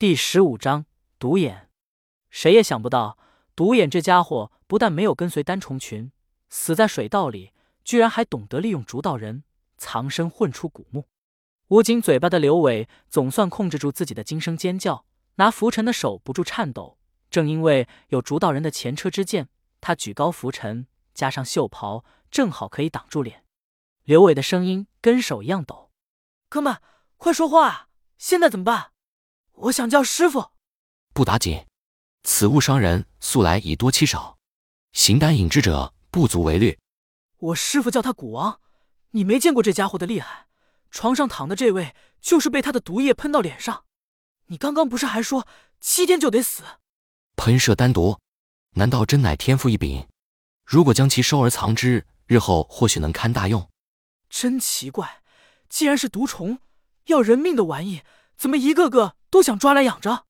第十五章独眼。谁也想不到，独眼这家伙不但没有跟随单虫群，死在水道里，居然还懂得利用竹道人藏身混出古墓。捂紧嘴巴的刘伟总算控制住自己的惊声尖叫，拿拂尘的手不住颤抖。正因为有竹道人的前车之鉴，他举高拂尘，加上袖袍，正好可以挡住脸。刘伟的声音跟手一样抖：“哥们，快说话啊！现在怎么办？”我想叫师傅，不打紧。此物伤人，素来以多欺少，形单影只者不足为虑。我师傅叫他蛊王，你没见过这家伙的厉害。床上躺的这位，就是被他的毒液喷到脸上。你刚刚不是还说七天就得死？喷射丹毒，难道真乃天赋异禀？如果将其收而藏之，日后或许能堪大用。真奇怪，既然是毒虫，要人命的玩意。怎么一个个都想抓来养着？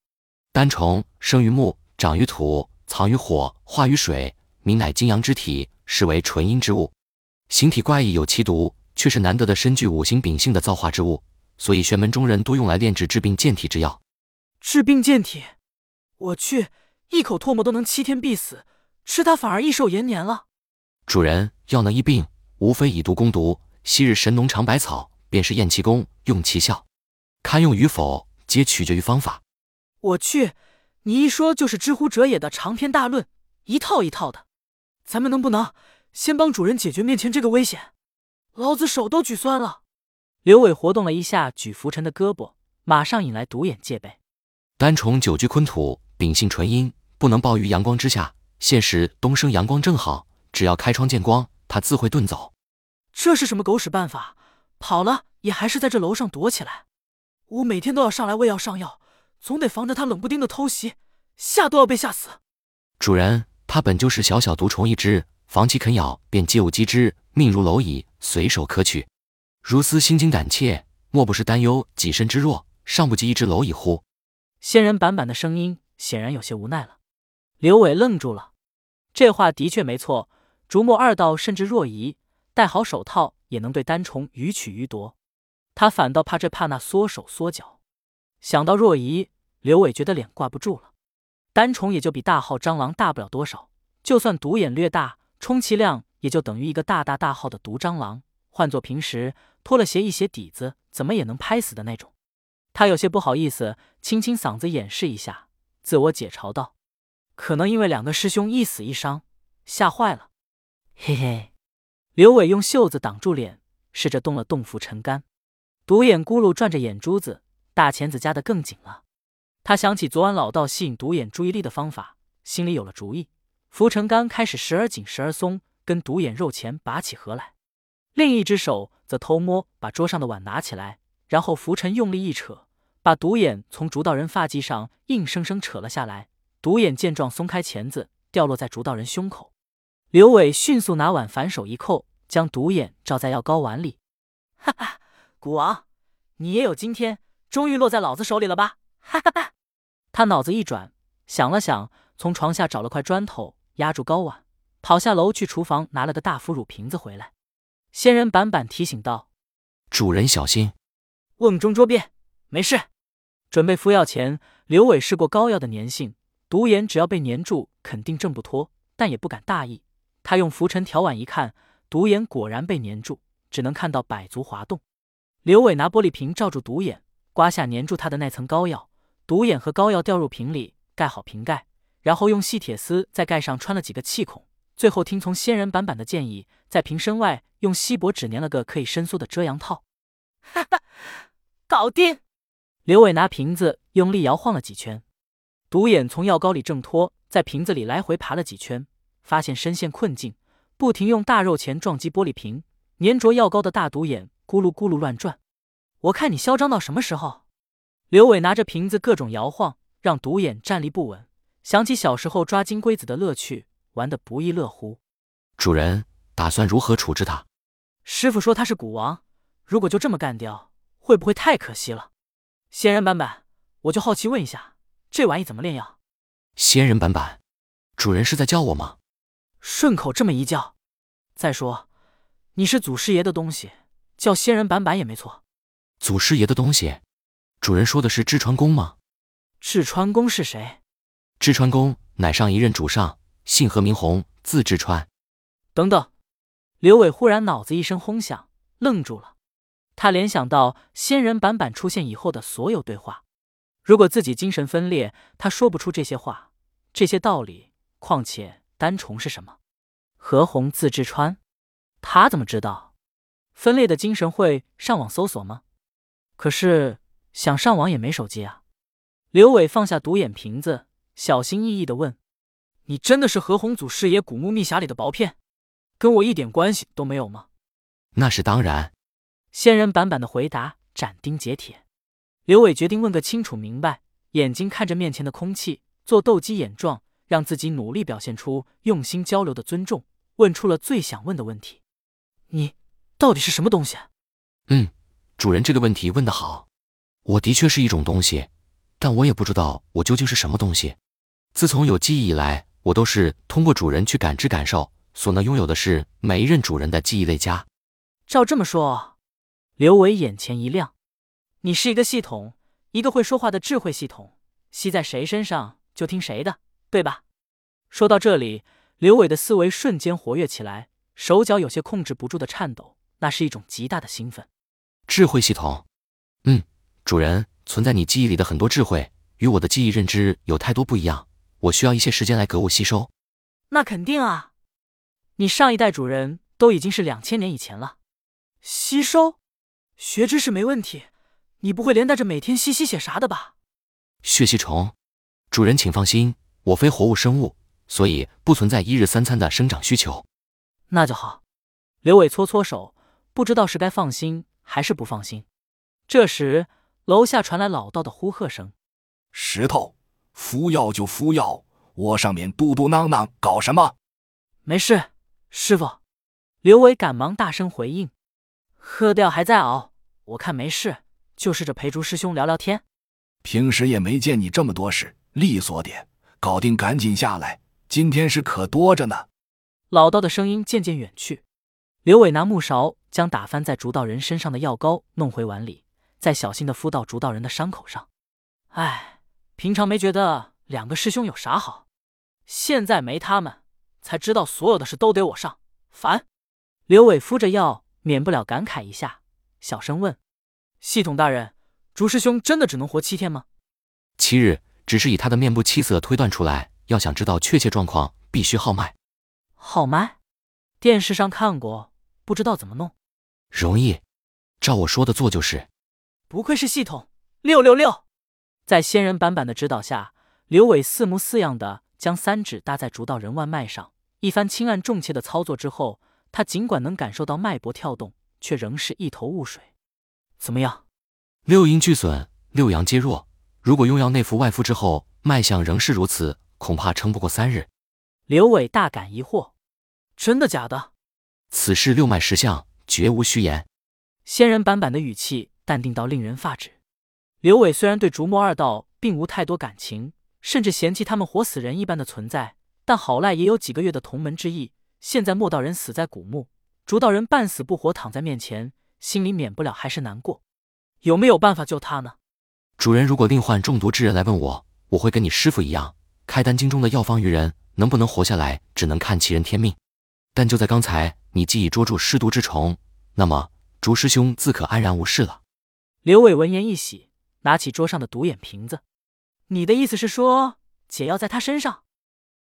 丹虫生于木，长于土，藏于火，化于水，名乃金阳之体，是为纯阴之物。形体怪异，有奇毒，却是难得的身具五行秉性的造化之物，所以玄门中人多用来炼制治病健体之药。治病健体？我去，一口唾沫都能七天必死，吃它反而益寿延年了。主人药能医病，无非以毒攻毒。昔日神农尝百草，便是验其功，用其效。堪用与否，皆取决于方法。我去，你一说就是知乎者也的长篇大论，一套一套的。咱们能不能先帮主人解决面前这个危险？老子手都举酸了。刘伟活动了一下举拂尘的胳膊，马上引来独眼戒备。单虫久居坤土，秉性纯阴，不能暴于阳光之下。现时东升阳光正好，只要开窗见光，它自会遁走。这是什么狗屎办法？跑了也还是在这楼上躲起来。我每天都要上来喂药上药，总得防着他冷不丁的偷袭，吓都要被吓死。主人，它本就是小小毒虫一只，防其啃咬，便借物击之，命如蝼蚁，随手可取。如斯心惊胆怯，莫不是担忧己身之弱，尚不及一只蝼蚁乎？仙人板板的声音显然有些无奈了。刘伟愣住了，这话的确没错。竹木二道甚至若夷，戴好手套也能对单虫予取予夺。他反倒怕这怕那，缩手缩脚。想到若仪，刘伟觉得脸挂不住了。单虫也就比大号蟑螂大不了多少，就算独眼略大，充其量也就等于一个大大大号的毒蟑螂。换做平时，脱了鞋一鞋底子，怎么也能拍死的那种。他有些不好意思，清清嗓子掩饰一下，自我解嘲道：“可能因为两个师兄一死一伤，吓坏了。”嘿嘿。刘伟用袖子挡住脸，试着动了动拂尘干。独眼咕噜转着眼珠子，大钳子夹得更紧了。他想起昨晚老道吸引独眼注意力的方法，心里有了主意。浮尘干开始时而紧时而松，跟独眼肉钳拔起河来。另一只手则偷摸把桌上的碗拿起来，然后浮尘用力一扯，把独眼从竹道人发髻上硬生生扯了下来。独眼见状，松开钳子，掉落在竹道人胸口。刘伟迅速拿碗反手一扣，将独眼罩在药膏碗里。哈哈。古王，你也有今天，终于落在老子手里了吧？哈哈哈！他脑子一转，想了想，从床下找了块砖头压住高碗，跑下楼去厨房拿了个大腐乳瓶子回来。仙人板板提醒道：“主人小心，瓮中捉鳖，没事。”准备敷药前，刘伟试过膏药的粘性，毒盐只要被粘住，肯定挣不脱，但也不敢大意。他用浮尘调碗一看，毒盐果然被粘住，只能看到百足滑动。刘伟拿玻璃瓶罩住独眼，刮下粘住他的那层膏药。独眼和膏药掉入瓶里，盖好瓶盖，然后用细铁丝在盖上穿了几个气孔。最后听从仙人板板的建议，在瓶身外用锡箔纸粘了个可以伸缩的遮阳套。哈哈，搞定！刘伟拿瓶子用力摇晃了几圈，独眼从药膏里挣脱，在瓶子里来回爬了几圈，发现深陷困境，不停用大肉钳撞击玻璃瓶，粘着药膏的大独眼。咕噜咕噜乱转，我看你嚣张到什么时候？刘伟拿着瓶子各种摇晃，让独眼站立不稳。想起小时候抓金龟子的乐趣，玩得不亦乐乎。主人打算如何处置他？师傅说他是蛊王，如果就这么干掉，会不会太可惜了？仙人板板，我就好奇问一下，这玩意怎么炼药？仙人板板，主人是在叫我吗？顺口这么一叫。再说，你是祖师爷的东西。叫仙人板板也没错，祖师爷的东西，主人说的是智川公吗？智川公是谁？智川公乃上一任主上，姓何名弘，字智川。等等，刘伟忽然脑子一声轰响，愣住了。他联想到仙人板板出现以后的所有对话，如果自己精神分裂，他说不出这些话，这些道理。况且单重是什么？何鸿字智川，他怎么知道？分裂的精神会上网搜索吗？可是想上网也没手机啊。刘伟放下独眼瓶子，小心翼翼的问：“你真的是何鸿祖师爷古墓秘匣里的薄片，跟我一点关系都没有吗？”那是当然。仙人板板的回答斩钉截铁。刘伟决定问个清楚明白，眼睛看着面前的空气，做斗鸡眼状，让自己努力表现出用心交流的尊重，问出了最想问的问题：“你到底是什么东西？”嗯，主人这个问题问得好。我的确是一种东西，但我也不知道我究竟是什么东西。自从有记忆以来，我都是通过主人去感知感受，所能拥有的是每一任主人的记忆累加。照这么说。刘伟眼前一亮，你是一个系统，一个会说话的智慧系统，吸在谁身上就听谁的，对吧？说到这里，刘伟的思维瞬间活跃起来，手脚有些控制不住的颤抖，那是一种极大的兴奋。智慧系统，嗯，主人存在你记忆里的很多智慧，与我的记忆认知有太多不一样，我需要一些时间来格物吸收。那肯定啊，你上一代主人都已经是两千年以前了，吸收。学知识没问题，你不会连带着每天吸吸血啥的吧？血吸虫，主人请放心，我非活物生物，所以不存在一日三餐的生长需求。那就好。刘伟搓搓手，不知道是该放心还是不放心。这时，楼下传来老道的呼喝声：“石头，服药就服药，我上面嘟嘟囔囔搞什么？”没事，师傅。刘伟赶忙大声回应：“喝掉还在熬。”我看没事，就试着陪朱师兄聊聊天。平时也没见你这么多事，利索点，搞定赶紧下来。今天事可多着呢。老道的声音渐渐远去。刘伟拿木勺将打翻在竹道人身上的药膏弄回碗里，再小心的敷到竹道人的伤口上。哎，平常没觉得两个师兄有啥好，现在没他们，才知道所有的事都得我上，烦。刘伟敷着药，免不了感慨一下。小声问：“系统大人，竹师兄真的只能活七天吗？”七日，只是以他的面部气色推断出来。要想知道确切状况，必须号脉。号脉？电视上看过，不知道怎么弄。容易，照我说的做就是。不愧是系统，六六六！在仙人板板的指导下，刘伟似模似样的将三指搭在竹道人腕脉上，一番轻按重切的操作之后，他尽管能感受到脉搏跳动。却仍是一头雾水。怎么样？六阴俱损，六阳皆弱。如果用药内服外敷之后，脉象仍是如此，恐怕撑不过三日。刘伟大感疑惑：真的假的？此事六脉实相，绝无虚言。仙人板板的语气淡定到令人发指。刘伟虽然对竹墨二道并无太多感情，甚至嫌弃他们活死人一般的存在，但好赖也有几个月的同门之谊。现在莫道人死在古墓。竹道人半死不活躺在面前，心里免不了还是难过。有没有办法救他呢？主人，如果另换中毒之人来问我，我会跟你师傅一样，开丹经中的药方于人，能不能活下来，只能看其人天命。但就在刚才，你既已捉住尸毒之虫，那么竹师兄自可安然无事了。刘伟闻言一喜，拿起桌上的毒眼瓶子。你的意思是说，解药在他身上？